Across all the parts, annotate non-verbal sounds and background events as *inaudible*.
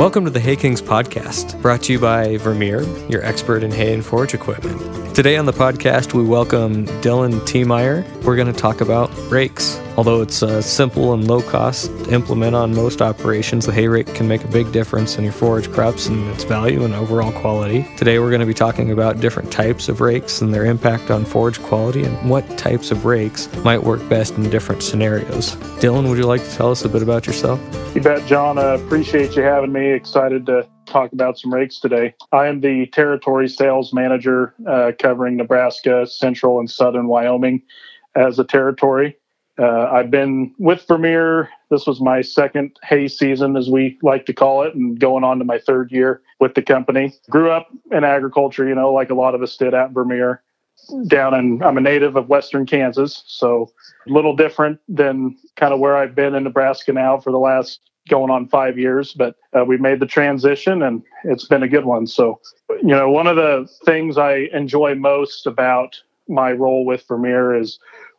Welcome to the Hay Kings podcast, brought to you by Vermeer, your expert in hay and forage equipment. Today on the podcast, we welcome Dylan Tiemeyer. We're going to talk about rakes. Although it's uh, simple and low cost to implement on most operations, the hay rake can make a big difference in your forage crops and its value and overall quality. Today, we're going to be talking about different types of rakes and their impact on forage quality and what types of rakes might work best in different scenarios. Dylan, would you like to tell us a bit about yourself? You bet, John. I uh, appreciate you having me. Excited to talk about some rakes today. I am the territory sales manager uh, covering Nebraska, Central, and Southern Wyoming as a territory. Uh, I've been with Vermeer. This was my second hay season, as we like to call it, and going on to my third year with the company. Grew up in agriculture, you know, like a lot of us did at Vermeer. Down in, I'm a native of Western Kansas, so a little different than kind of where I've been in Nebraska now for the last going on five years, but uh, we made the transition and it's been a good one. So, you know, one of the things I enjoy most about my role with Vermeer is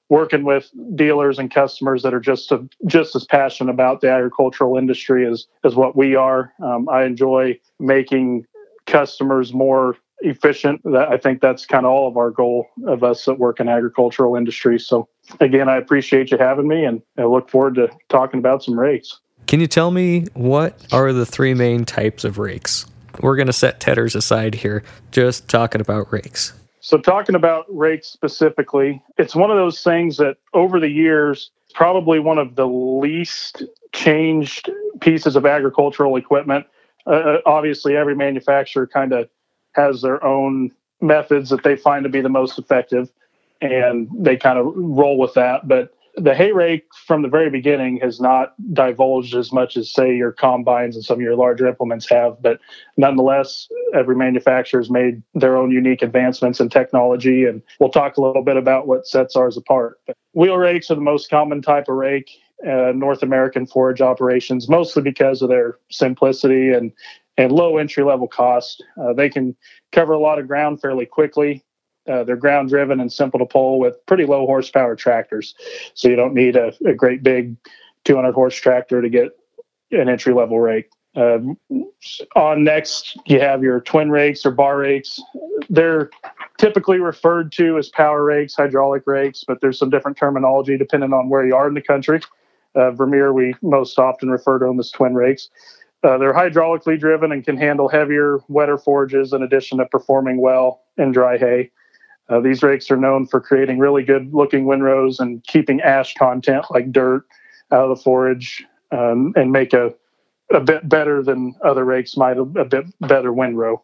working with dealers and customers that are just a, just as passionate about the agricultural industry as as what we are. Um, I enjoy making customers more efficient. I think that's kind of all of our goal of us that work in agricultural industry. So again, I appreciate you having me, and I look forward to talking about some rakes. Can you tell me what are the three main types of rakes? We're going to set tedders aside here, just talking about rakes. So, talking about rakes specifically, it's one of those things that over the years, probably one of the least changed pieces of agricultural equipment. Uh, uh obviously, every manufacturer kind of has their own methods that they find to be the most effective, and they kind of roll with that. But the hay rake from the very beginning has not divulged as much as say your combines and some of your larger implements have but nonetheless every manufacturer has made their own unique advancements in technology and we'll talk a little bit about what sets ours apart. But wheel rakes are the most common type of rake uh, north american forage operations mostly because of their simplicity and and low entry level cost. Uh, they can cover a lot of ground fairly quickly uh, they're ground driven and simple to pull with pretty low horsepower tractors. So you don't need a, a great big 200 horse tractor to get an entry level rake. Uh, on next, you have your twin rakes or bar rakes. They're typically referred to as power rakes, hydraulic rakes, but there's some different terminology depending on where you are in the country. Uh, Vermeer, we most often refer to them as twin rakes. Uh, they're hydraulically driven and can handle heavier, wetter forages in addition to performing well in dry hay. Uh, these rakes are known for creating really good looking windrows and keeping ash content like dirt out of the forage um, and make a, a bit better than other rakes might, a, a bit better windrow.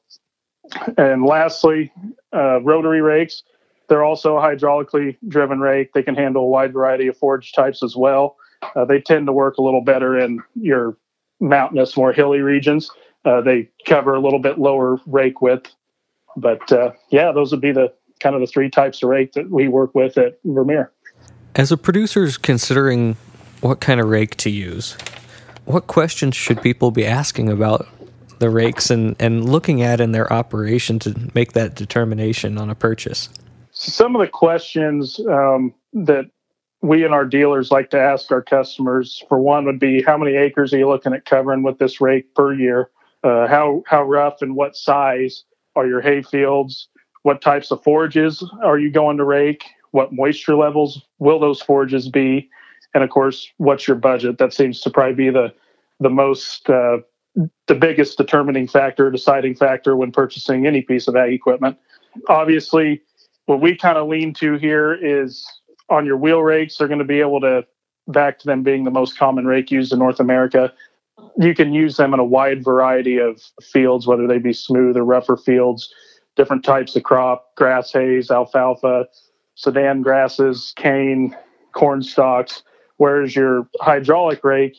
And lastly, uh, rotary rakes. They're also a hydraulically driven rake. They can handle a wide variety of forage types as well. Uh, they tend to work a little better in your mountainous, more hilly regions. Uh, they cover a little bit lower rake width. But uh, yeah, those would be the kind of the three types of rake that we work with at Vermeer. As a producer's considering what kind of rake to use, what questions should people be asking about the rakes and, and looking at in their operation to make that determination on a purchase? Some of the questions um, that we and our dealers like to ask our customers for one would be how many acres are you looking at covering with this rake per year? Uh, how how rough and what size are your hay fields? What types of forages are you going to rake? What moisture levels will those forages be? And of course what's your budget? That seems to probably be the the most uh, the biggest determining factor deciding factor when purchasing any piece of ag equipment. Obviously what we kind of lean to here is on your wheel rakes they're going to be able to back to them being the most common rake used in north america. You can use them in a wide variety of fields whether they be smooth or rougher fields different types of crop, grass hays, alfalfa, Sudan grasses, cane, corn stalks, whereas your hydraulic rake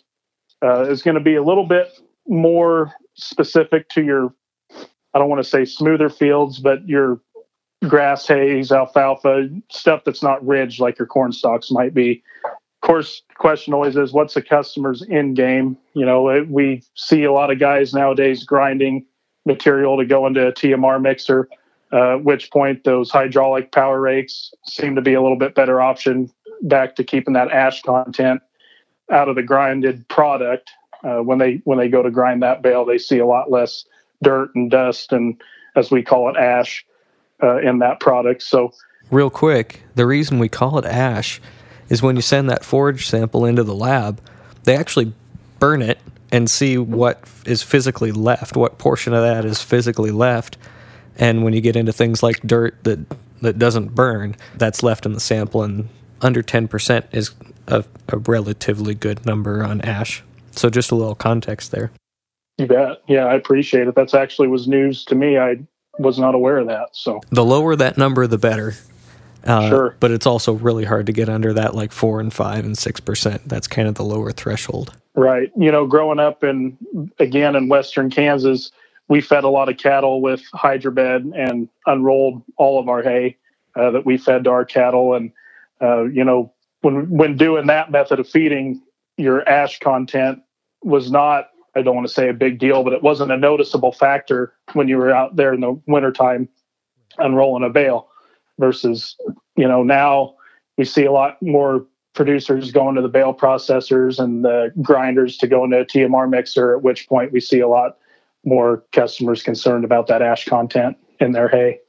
uh, is going to be a little bit more specific to your, I don't want to say smoother fields, but your grass hays, alfalfa, stuff that's not ridged like your corn stalks might be. Of course, question always is what's the customer's end game? You know, we see a lot of guys nowadays grinding material to go into a TMR mixer. Uh, which point those hydraulic power rakes seem to be a little bit better option back to keeping that ash content out of the grinded product. Uh, when they when they go to grind that bale, they see a lot less dirt and dust and as we call it ash uh, in that product. So, real quick, the reason we call it ash is when you send that forage sample into the lab, they actually burn it and see what is physically left, what portion of that is physically left. And when you get into things like dirt that that doesn't burn, that's left in the sample, and under 10% is a, a relatively good number on ash. So just a little context there. You bet. Yeah, I appreciate it. That's actually was news to me. I was not aware of that. So the lower that number, the better. Uh, sure. But it's also really hard to get under that, like four and five and six percent. That's kind of the lower threshold. Right. You know, growing up in again in western Kansas, we fed a lot of cattle with Hydrabed and unrolled all of our hay uh, that we fed to our cattle. And uh, you know, when when doing that method of feeding, your ash content was not I don't want to say a big deal, but it wasn't a noticeable factor when you were out there in the wintertime unrolling a bale versus, you know, now we see a lot more producers going to the bale processors and the grinders to go into a TMR mixer, at which point we see a lot more customers concerned about that ash content in their hay.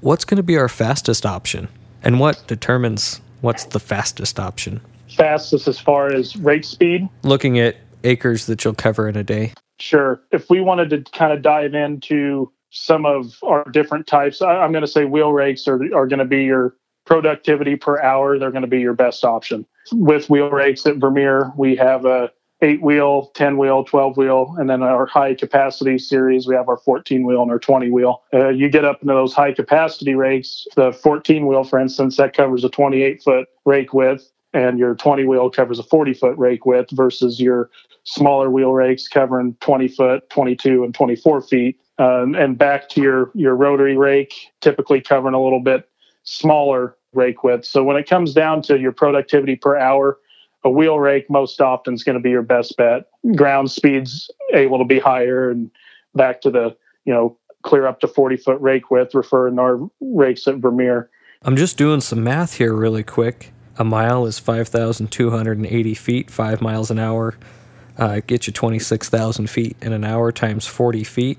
What's going to be our fastest option? And what determines what's the fastest option? Fastest as far as rate speed? Looking at acres that you'll cover in a day? Sure. If we wanted to kind of dive into some of our different types, I, am going to say wheel rakes are, are going to be your productivity per hour. They're going to be your best option. With wheel rakes at Vermeer, we have a eight wheel, 10 wheel, 12 wheel, and then our high capacity series, we have our 14 wheel and our 20 wheel. Uh, you get up into those high capacity rakes, the 14 wheel, for instance, that covers a 28 foot rake width and your 20 wheel covers a 40 foot rake width versus your smaller wheel rakes covering 20 foot, 22 and 24 feet. Um, and back to your your rotary rake, typically covering a little bit smaller rake width. So when it comes down to your productivity per hour, a wheel rake most often is going to be your best bet. Ground speeds able to be higher, and back to the you know clear up to 40 foot rake width, referring our rakes at Vermeer. I'm just doing some math here really quick. A mile is 5,280 feet, five miles an hour. Uh, get you 26,000 feet in an hour times 40 feet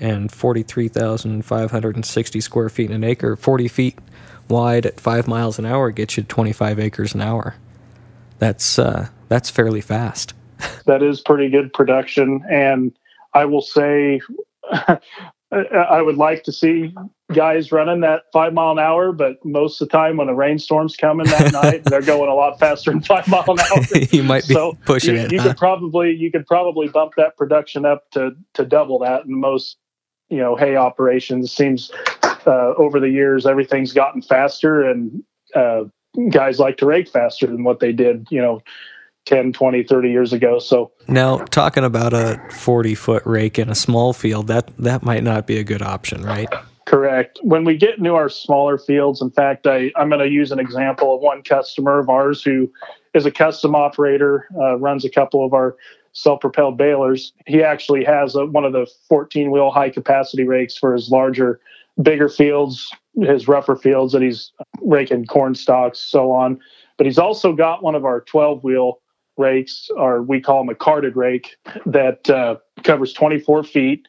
and 43,560 square feet in an acre. 40 feet wide at five miles an hour gets you 25 acres an hour. That's uh, that's fairly fast. *laughs* that is pretty good production, and I will say *laughs* I would like to see guys running that five mile an hour, but most of the time when a rainstorm's coming that *laughs* night, they're going a lot faster than five mile an hour. you might be so pushing you, it. You huh? could probably you could probably bump that production up to to double that. And most you know hay operations seems uh, over the years everything's gotten faster, and uh, guys like to rake faster than what they did. You know 10, 20, 30 years ago. So now talking about a 40 foot rake in a small field, that, that might not be a good option, right? Correct. When we get into our smaller fields, in fact, I, I'm going to use an example of one customer of ours who is a custom operator, uh, runs a couple of our self-propelled balers. He actually has a, one of the 14-wheel high-capacity rakes for his larger, bigger fields, his rougher fields that he's raking corn stalks, so on. But he's also got one of our 12-wheel rakes, or we call them a carted rake, that uh, covers 24 feet.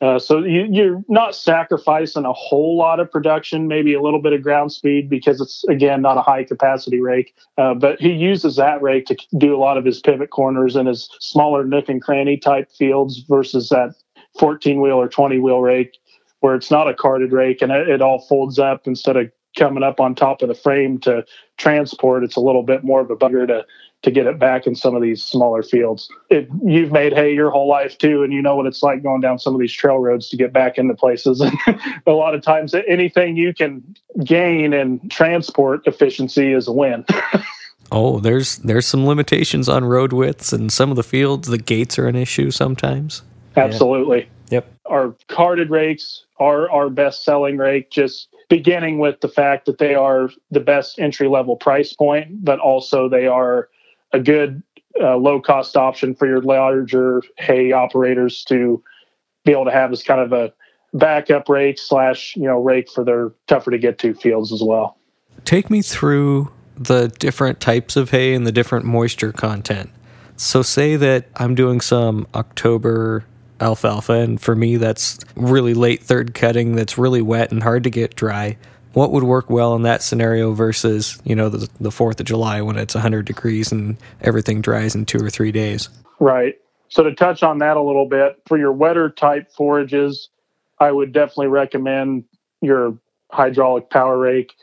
Uh, so you, are not sacrificing a whole lot of production, maybe a little bit of ground speed because it's again not a high capacity rake. Uh, but he uses that rake to do a lot of his pivot corners and his smaller nook and cranny type fields versus that 14 wheel or 20 wheel rake where it's not a carted rake and it, it all folds up instead of coming up on top of the frame to transport. It's a little bit more of a bugger to to get it back in some of these smaller fields. It, you've made hay your whole life too, and you know what it's like going down some of these trail roads to get back into places. *laughs* a lot of times, anything you can gain in transport efficiency is a win. *laughs* oh, there's there's some limitations on road widths, and some of the fields, the gates are an issue sometimes. Absolutely. Yeah. Our carted rakes are our best selling rake. Just beginning with the fact that they are the best entry level price point, but also they are a good uh, low cost option for your larger hay operators to be able to have as kind of a backup rake slash you know rake for their tougher to get to fields as well. Take me through the different types of hay and the different moisture content. So, say that I'm doing some October alfalfa, and for me, that's really late third cutting that's really wet and hard to get dry. What would work well in that scenario versus, you know, the, the 4th of July when it's 100 degrees and everything dries in two or three days? Right. So, to touch on that a little bit, for your wetter type forages, I would definitely recommend your hydraulic power rake,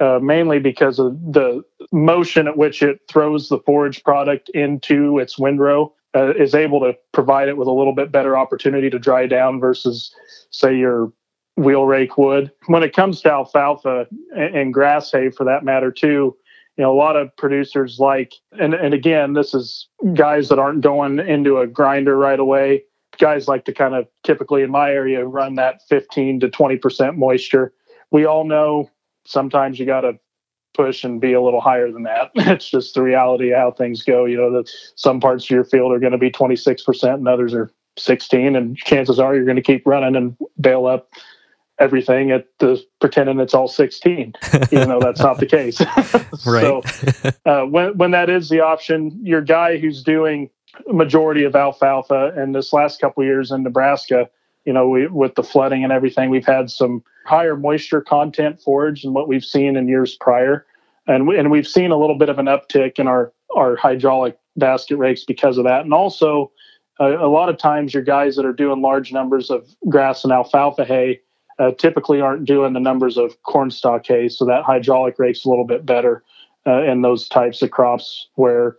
uh, mainly because of the motion at which it throws the forage product into its windrow. Uh, is able to provide it with a little bit better opportunity to dry down versus, say, your wheel rake would. When it comes to alfalfa and, and grass hay, for that matter, too, you know, a lot of producers like, and, and again, this is guys that aren't going into a grinder right away. Guys like to kind of typically in my area run that 15 to 20% moisture. We all know sometimes you got to push and be a little higher than that. *laughs* It's just the reality of how things go. You know, that some parts of your field are going to be 26% and others are 16 and chances are you're going to keep running and bale up everything at the pretending it's all 16 *laughs* even though that's not the case *laughs* right. so uh, when, when that is the option your guy who's doing majority of alfalfa and this last couple years in nebraska you know we, with the flooding and everything we've had some higher moisture content forage than what we've seen in years prior. And we, and we've seen a little bit of an uptick in our our hydraulic basket rakes because of that. And also uh, a lot of times your guys that are doing large numbers of grass and alfalfa hay uh, typically aren't doing the numbers of corn stalk hay, so that hydraulic rake's a little bit better uh, in those types of crops where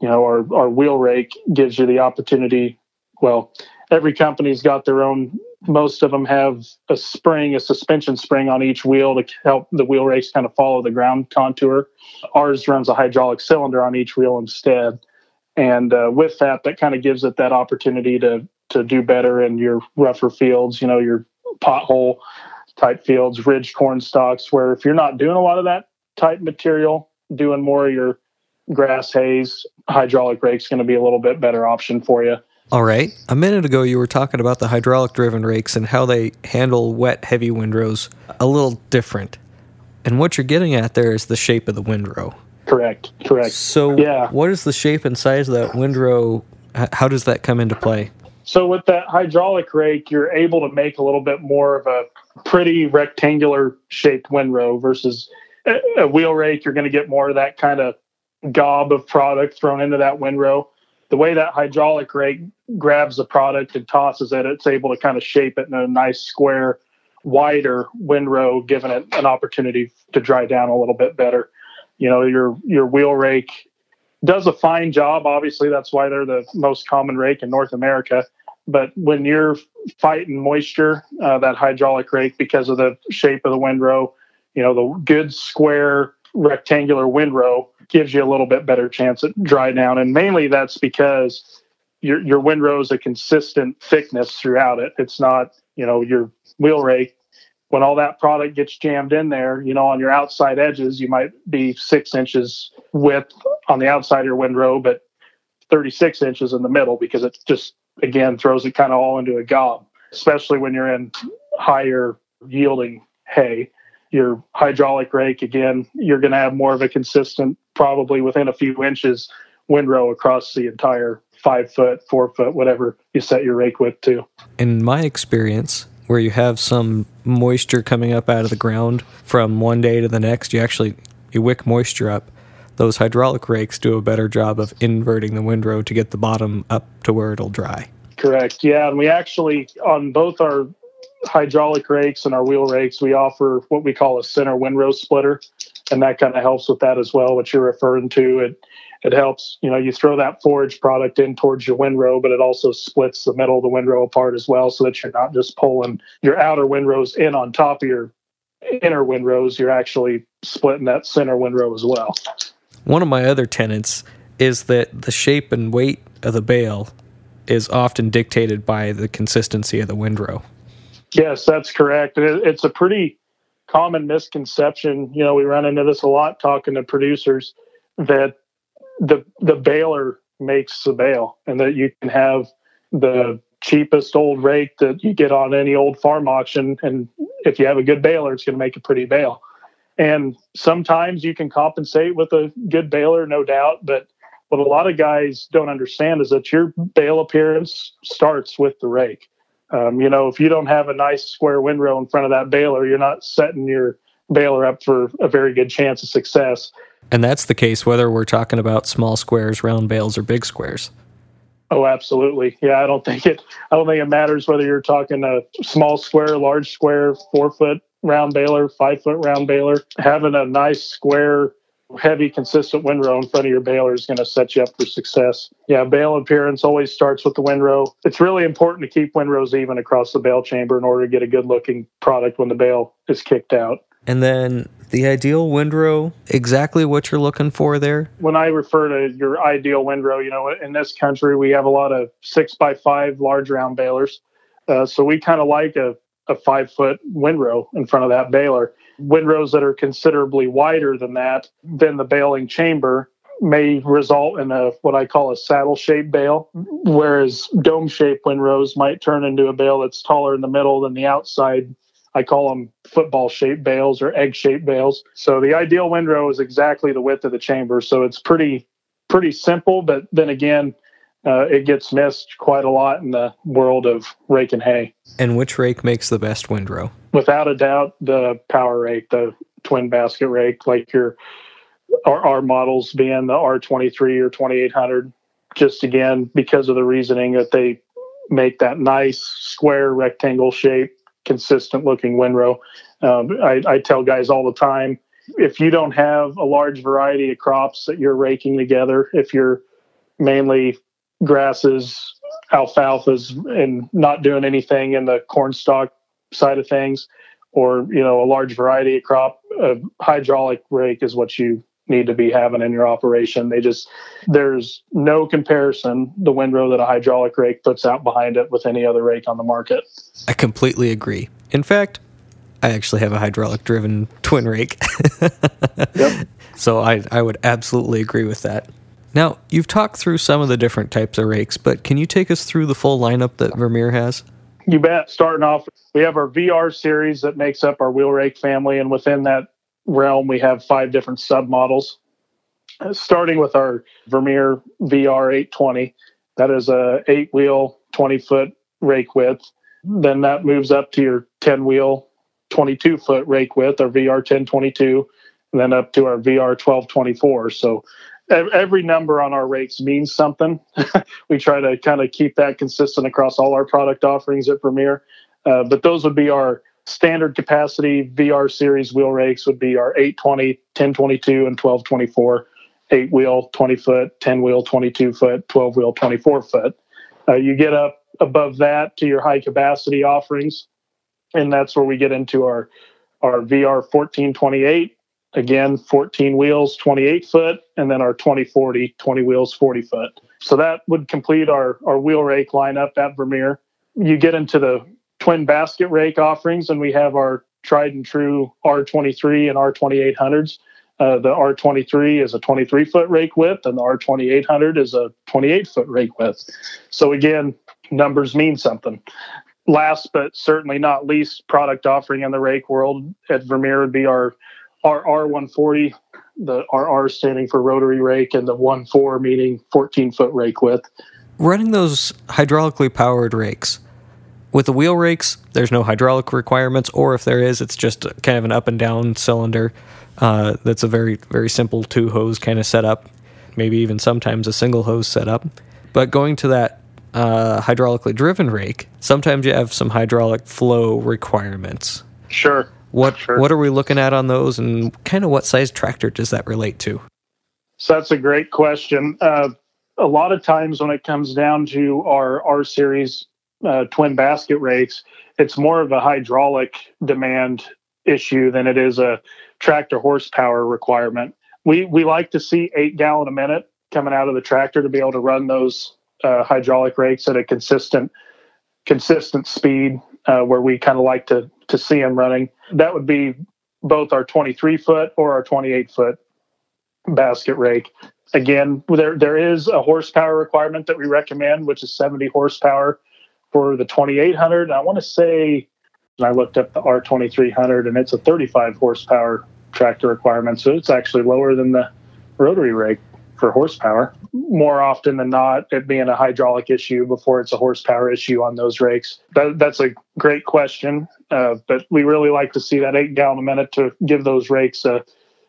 you know our, our wheel rake gives you the opportunity well every company's got their own most of them have a spring a suspension spring on each wheel to help the wheel race kind of follow the ground contour ours runs a hydraulic cylinder on each wheel instead and uh, with that that kind of gives it that opportunity to to do better in your rougher fields you know your pothole type fields, ridge corn stalks, where if you're not doing a lot of that type material, doing more of your grass hays, hydraulic rake's going to be a little bit better option for you. All right. A minute ago, you were talking about the hydraulic driven rakes and how they handle wet, heavy windrows a little different. And what you're getting at there is the shape of the windrow. Correct. Correct. So, yeah. what is the shape and size of that windrow? How does that come into play? So with that hydraulic rake, you're able to make a little bit more of a pretty rectangular shaped windrow versus a, wheel rake. You're going to get more of that kind of gob of product thrown into that windrow. The way that hydraulic rake grabs the product and tosses it, it's able to kind of shape it in a nice square, wider windrow, giving it an opportunity to dry down a little bit better. You know, your your wheel rake does a fine job. Obviously, that's why they're the most common rake in North America. But when you're fighting moisture, uh, that hydraulic rake, because of the shape of the windrow, you know, the good square rectangular windrow gives you a little bit better chance at dry down. And mainly that's because your your windrow is a consistent thickness throughout it. It's not, you know, your wheel rake. When all that product gets jammed in there, you know, on your outside edges, you might be six inches width on the outside of your windrow, but 36 inches in the middle because it just again throws it kind of all into a gob, especially when you're in higher yielding hay. Your hydraulic rake, again, you're going to have more of a consistent, probably within a few inches, windrow across the entire five foot, four foot, whatever you set your rake width to. In my experience, where you have some moisture coming up out of the ground from one day to the next, you actually you wick moisture up those hydraulic rakes do a better job of inverting the windrow to get the bottom up to where it'll dry. Correct. Yeah, and we actually on both our hydraulic rakes and our wheel rakes, we offer what we call a center windrow splitter, and that kind of helps with that as well. What you're referring to, it it helps. You know, you throw that forage product in towards your windrow, but it also splits the middle of the windrow apart as well, so that you're not just pulling your outer windrows in on top of your inner windrows. You're actually splitting that center windrow as well. One of my other tenets is that the shape and weight of the bale is often dictated by the consistency of the windrow. Yes, that's correct. It's a pretty common misconception. You know, we run into this a lot talking to producers that the the baler makes the bale and that you can have the cheapest old rake that you get on any old farm auction and if you have a good baler it's going to make a pretty bale and sometimes you can compensate with a good baler, no doubt. But what a lot of guys don't understand is that your bale appearance starts with the rake. Um, you know, if you don't have a nice square windrow in front of that baler, you're not setting your baler up for a very good chance of success. And that's the case whether we're talking about small squares, round bales, or big squares. Oh, absolutely. Yeah, I don't think it. I don't think it matters whether you're talking a small square, large square, four foot round baler, five foot round baler. Having a nice square, heavy, consistent windrow in front of your baler is going to set you up for success. Yeah, bale appearance always starts with the windrow. It's really important to keep windrows even across the bale chamber in order to get a good looking product when the bale is kicked out. And then the ideal windrow, exactly what you're looking for there? When I refer to your ideal windrow, you know, in this country, we have a lot of six by five large round balers. Uh, so we kind of like a, a five foot windrow in front of that baler. Windrows that are considerably wider than that, than the baling chamber, may result in a what I call a saddle shaped bale, whereas dome shaped windrows might turn into a bale that's taller in the middle than the outside I call them football shaped bales or egg shaped bales. So the ideal windrow is exactly the width of the chamber. So it's pretty pretty simple, but then again, uh, it gets missed quite a lot in the world of rake and hay. And which rake makes the best windrow? Without a doubt, the power rake, the twin basket rake, like your our, our models being the R23 or 2800. Just again because of the reasoning that they make that nice square rectangle shape consistent looking windrow. Um, I, I tell guys all the time if you don't have a large variety of crops that you're raking together, if you're mainly grasses, alfalfas, and not doing anything in the corn stalk side of things, or you know a large variety of crop, a hydraulic rake is what you need to be having in your operation. They just there's no comparison the windrow that a hydraulic rake puts out behind it with any other rake on the market. I completely agree. In fact, I actually have a hydraulic driven twin rake. *laughs* yep. So I I would absolutely agree with that. Now, you've talked through some of the different types of rakes, but can you take us through the full lineup that Vermeer has? You bet. Starting off, we have our VR series that makes up our wheel rake family, and within that realm, we have five different submodels. Uh, starting with our Vermeer VR 820, that is a eight wheel, 20 foot rake width. Then that moves up to your 10 wheel, 22 foot rake width, our VR 1022, and then up to our VR 1224. So every number on our rates means something. *laughs* we try to kind of keep that consistent across all our product offerings at Vermeer. Uh, but those would be our standard capacity VR series wheel rakes would be our 820, 1022, and 1224. Eight wheel, 20 foot, 10 wheel, 22 foot, 12 wheel, 24 foot. Uh, you get up above that to your high capacity offerings, and that's where we get into our our VR 1428. Again, 14 wheels, 28 foot, and then our 2040, 20 wheels, 40 foot. So that would complete our, our wheel rake lineup at Vermeer. You get into the twin basket rake offerings, and we have our tried and true R23 and R2800s. Uh, the R23 is a 23 foot rake width, and the R2800 is a 28 foot rake width. So, again, numbers mean something. Last but certainly not least, product offering in the rake world at Vermeer would be our, our R140, the RR standing for rotary rake, and the 1.4 meaning 14 foot rake width. Running those hydraulically powered rakes, with the wheel rakes, there's no hydraulic requirements, or if there is, it's just kind of an up and down cylinder. Uh, that's a very, very simple two hose kind of setup, maybe even sometimes a single hose setup. But going to that uh, hydraulically driven rake, sometimes you have some hydraulic flow requirements. Sure. What sure. what are we looking at on those, and kind of what size tractor does that relate to? So that's a great question. Uh, a lot of times when it comes down to our R series uh, twin basket rakes, it's more of a hydraulic demand issue than it is a tractor horsepower requirement. We we like to see eight gallon a minute coming out of the tractor to be able to run those uh, hydraulic rakes at a consistent consistent speed uh, where we kind of like to to see them running. That would be both our 23 foot or our 28 foot basket rake. Again, there there is a horsepower requirement that we recommend, which is 70 horsepower for the 2800. I want to say and I looked up the R2300 and it's a 35 horsepower tractor requirement. So it's actually lower than the rotary rake for horsepower. More often than not it being a hydraulic issue before it's a horsepower issue on those rakes. That, that's a great question, uh, but we really like to see that eight gallon a minute to give those rakes a,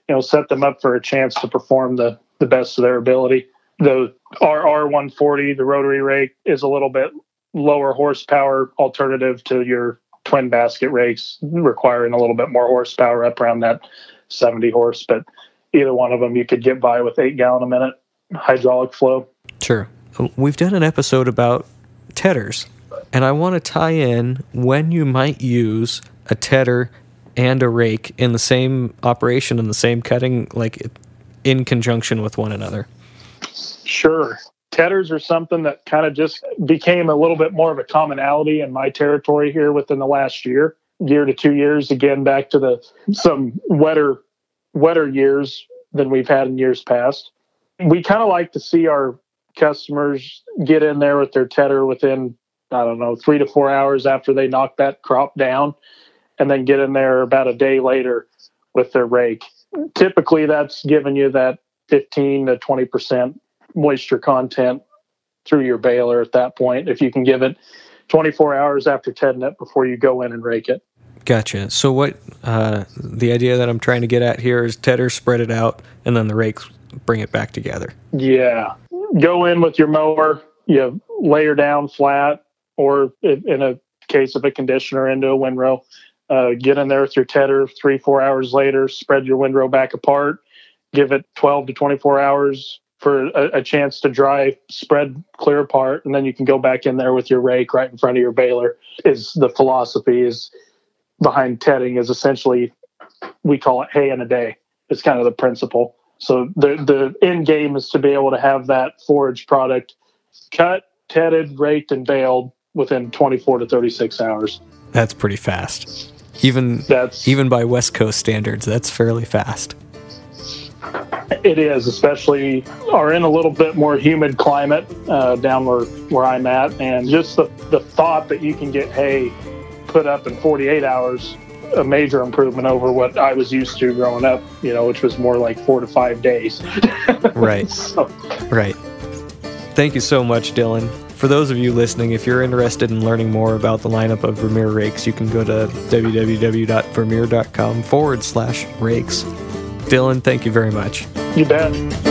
you know, set them up for a chance to perform the the best of their ability. The RR 140, the rotary rake, is a little bit lower horsepower alternative to your twin basket rakes, requiring a little bit more horsepower up around that 70 horse. But either one of them you could get by with eight gallon a minute hydraulic flow. Sure. We've done an episode about tedders, and I want to tie in when you might use a tedder and a rake in the same operation in the same cutting, like in conjunction with one another. Sure. Tedders are something that kind of just became a little bit more of a commonality in my territory here within the last year, year to two years. Again, back to the some wetter wetter years than we've had in years past. We kind of like to see our customers get in there with their tedder within, I don't know, three to four hours after they knock that crop down, and then get in there about a day later with their rake. Typically, that's giving you that 15 to 20% moisture content through your baler at that point. If you can give it 24 hours after tedding it before you go in and rake it. Gotcha. So what uh, the idea that I'm trying to get at here is tedder spread it out and then the rakes bring it back together. Yeah. Go in with your mower, you layer down flat, or in a case of a conditioner into a windrow, uh, get in there with your tedder three, four hours later, spread your windrow back apart, give it 12 to 24 hours for a, a, chance to dry, spread clear apart, and then you can go back in there with your rake right in front of your baler. Is the philosophy is behind tedding is essentially we call it hay in a day. It's kind of the principle. So the the end game is to be able to have that forage product cut, tedded, raked, and baled within 24 to 36 hours. That's pretty fast. Even that's even by West Coast standards, that's fairly fast. It is, especially are in a little bit more humid climate uh, down where, where I'm at, and just the, the thought that you can get hay put up in 48 hours a major improvement over what I was used to growing up, you know, which was more like four to five days. *laughs* right. So. Right. Thank you so much, Dylan. For those of you listening, if you're interested in learning more about the lineup of Vermeer rakes, you can go to www.vermeer.com forward slash rakes. Dylan, thank you very much. You bet.